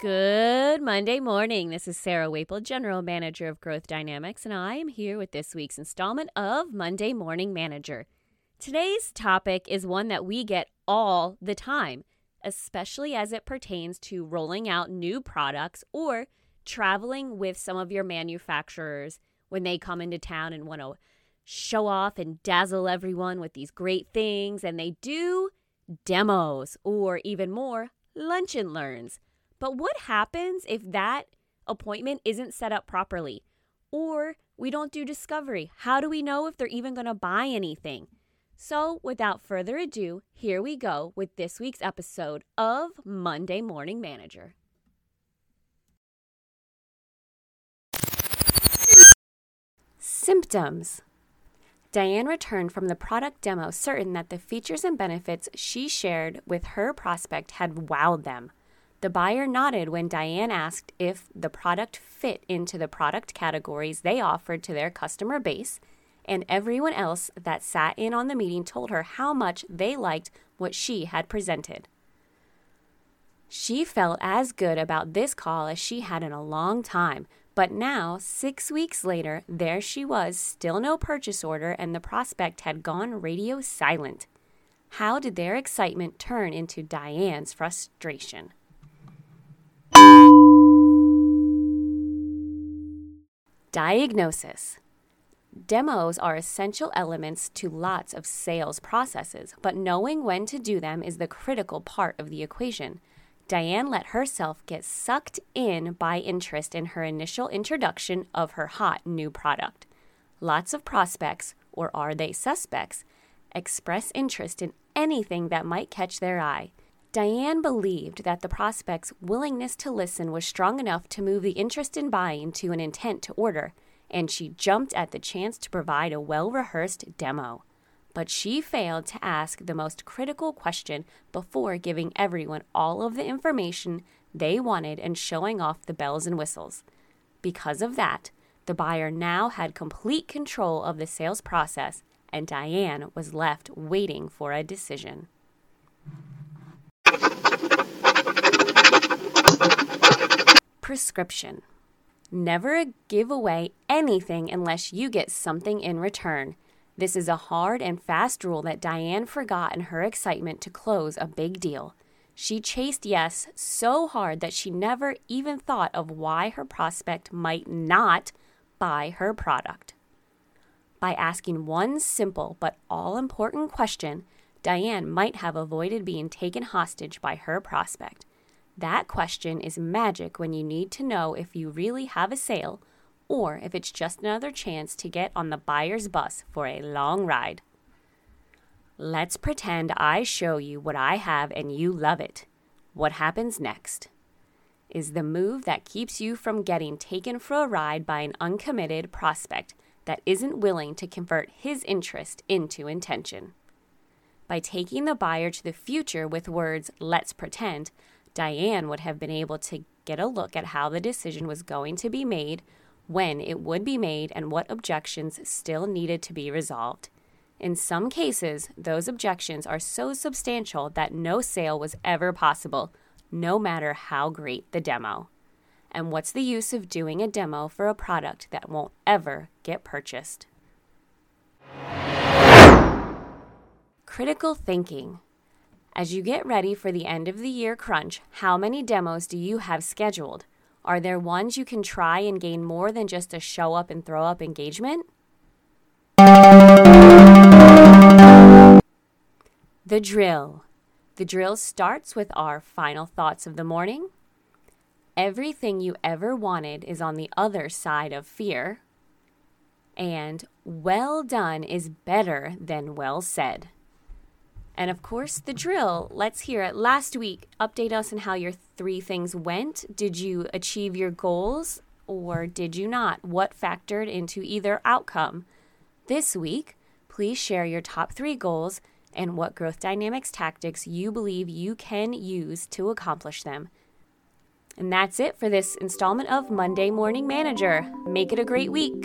Good Monday morning. This is Sarah Waple, General Manager of Growth Dynamics, and I am here with this week's installment of Monday Morning Manager. Today's topic is one that we get all the time, especially as it pertains to rolling out new products or traveling with some of your manufacturers when they come into town and want to show off and dazzle everyone with these great things, and they do demos or even more lunch and learns. But what happens if that appointment isn't set up properly? Or we don't do discovery? How do we know if they're even going to buy anything? So, without further ado, here we go with this week's episode of Monday Morning Manager. Symptoms Diane returned from the product demo certain that the features and benefits she shared with her prospect had wowed them. The buyer nodded when Diane asked if the product fit into the product categories they offered to their customer base, and everyone else that sat in on the meeting told her how much they liked what she had presented. She felt as good about this call as she had in a long time, but now, six weeks later, there she was, still no purchase order, and the prospect had gone radio silent. How did their excitement turn into Diane's frustration? Diagnosis Demos are essential elements to lots of sales processes, but knowing when to do them is the critical part of the equation. Diane let herself get sucked in by interest in her initial introduction of her hot new product. Lots of prospects, or are they suspects, express interest in anything that might catch their eye. Diane believed that the prospect's willingness to listen was strong enough to move the interest in buying to an intent to order, and she jumped at the chance to provide a well rehearsed demo. But she failed to ask the most critical question before giving everyone all of the information they wanted and showing off the bells and whistles. Because of that, the buyer now had complete control of the sales process, and Diane was left waiting for a decision. Prescription. Never give away anything unless you get something in return. This is a hard and fast rule that Diane forgot in her excitement to close a big deal. She chased yes so hard that she never even thought of why her prospect might not buy her product. By asking one simple but all important question, Diane might have avoided being taken hostage by her prospect. That question is magic when you need to know if you really have a sale or if it's just another chance to get on the buyer's bus for a long ride. Let's pretend I show you what I have and you love it. What happens next? Is the move that keeps you from getting taken for a ride by an uncommitted prospect that isn't willing to convert his interest into intention. By taking the buyer to the future with words, let's pretend, Diane would have been able to get a look at how the decision was going to be made, when it would be made, and what objections still needed to be resolved. In some cases, those objections are so substantial that no sale was ever possible, no matter how great the demo. And what's the use of doing a demo for a product that won't ever get purchased? Critical thinking. As you get ready for the end of the year crunch, how many demos do you have scheduled? Are there ones you can try and gain more than just a show up and throw up engagement? The drill. The drill starts with our final thoughts of the morning. Everything you ever wanted is on the other side of fear. And well done is better than well said. And of course, the drill. Let's hear it. Last week, update us on how your three things went. Did you achieve your goals or did you not? What factored into either outcome? This week, please share your top three goals and what growth dynamics tactics you believe you can use to accomplish them. And that's it for this installment of Monday Morning Manager. Make it a great week.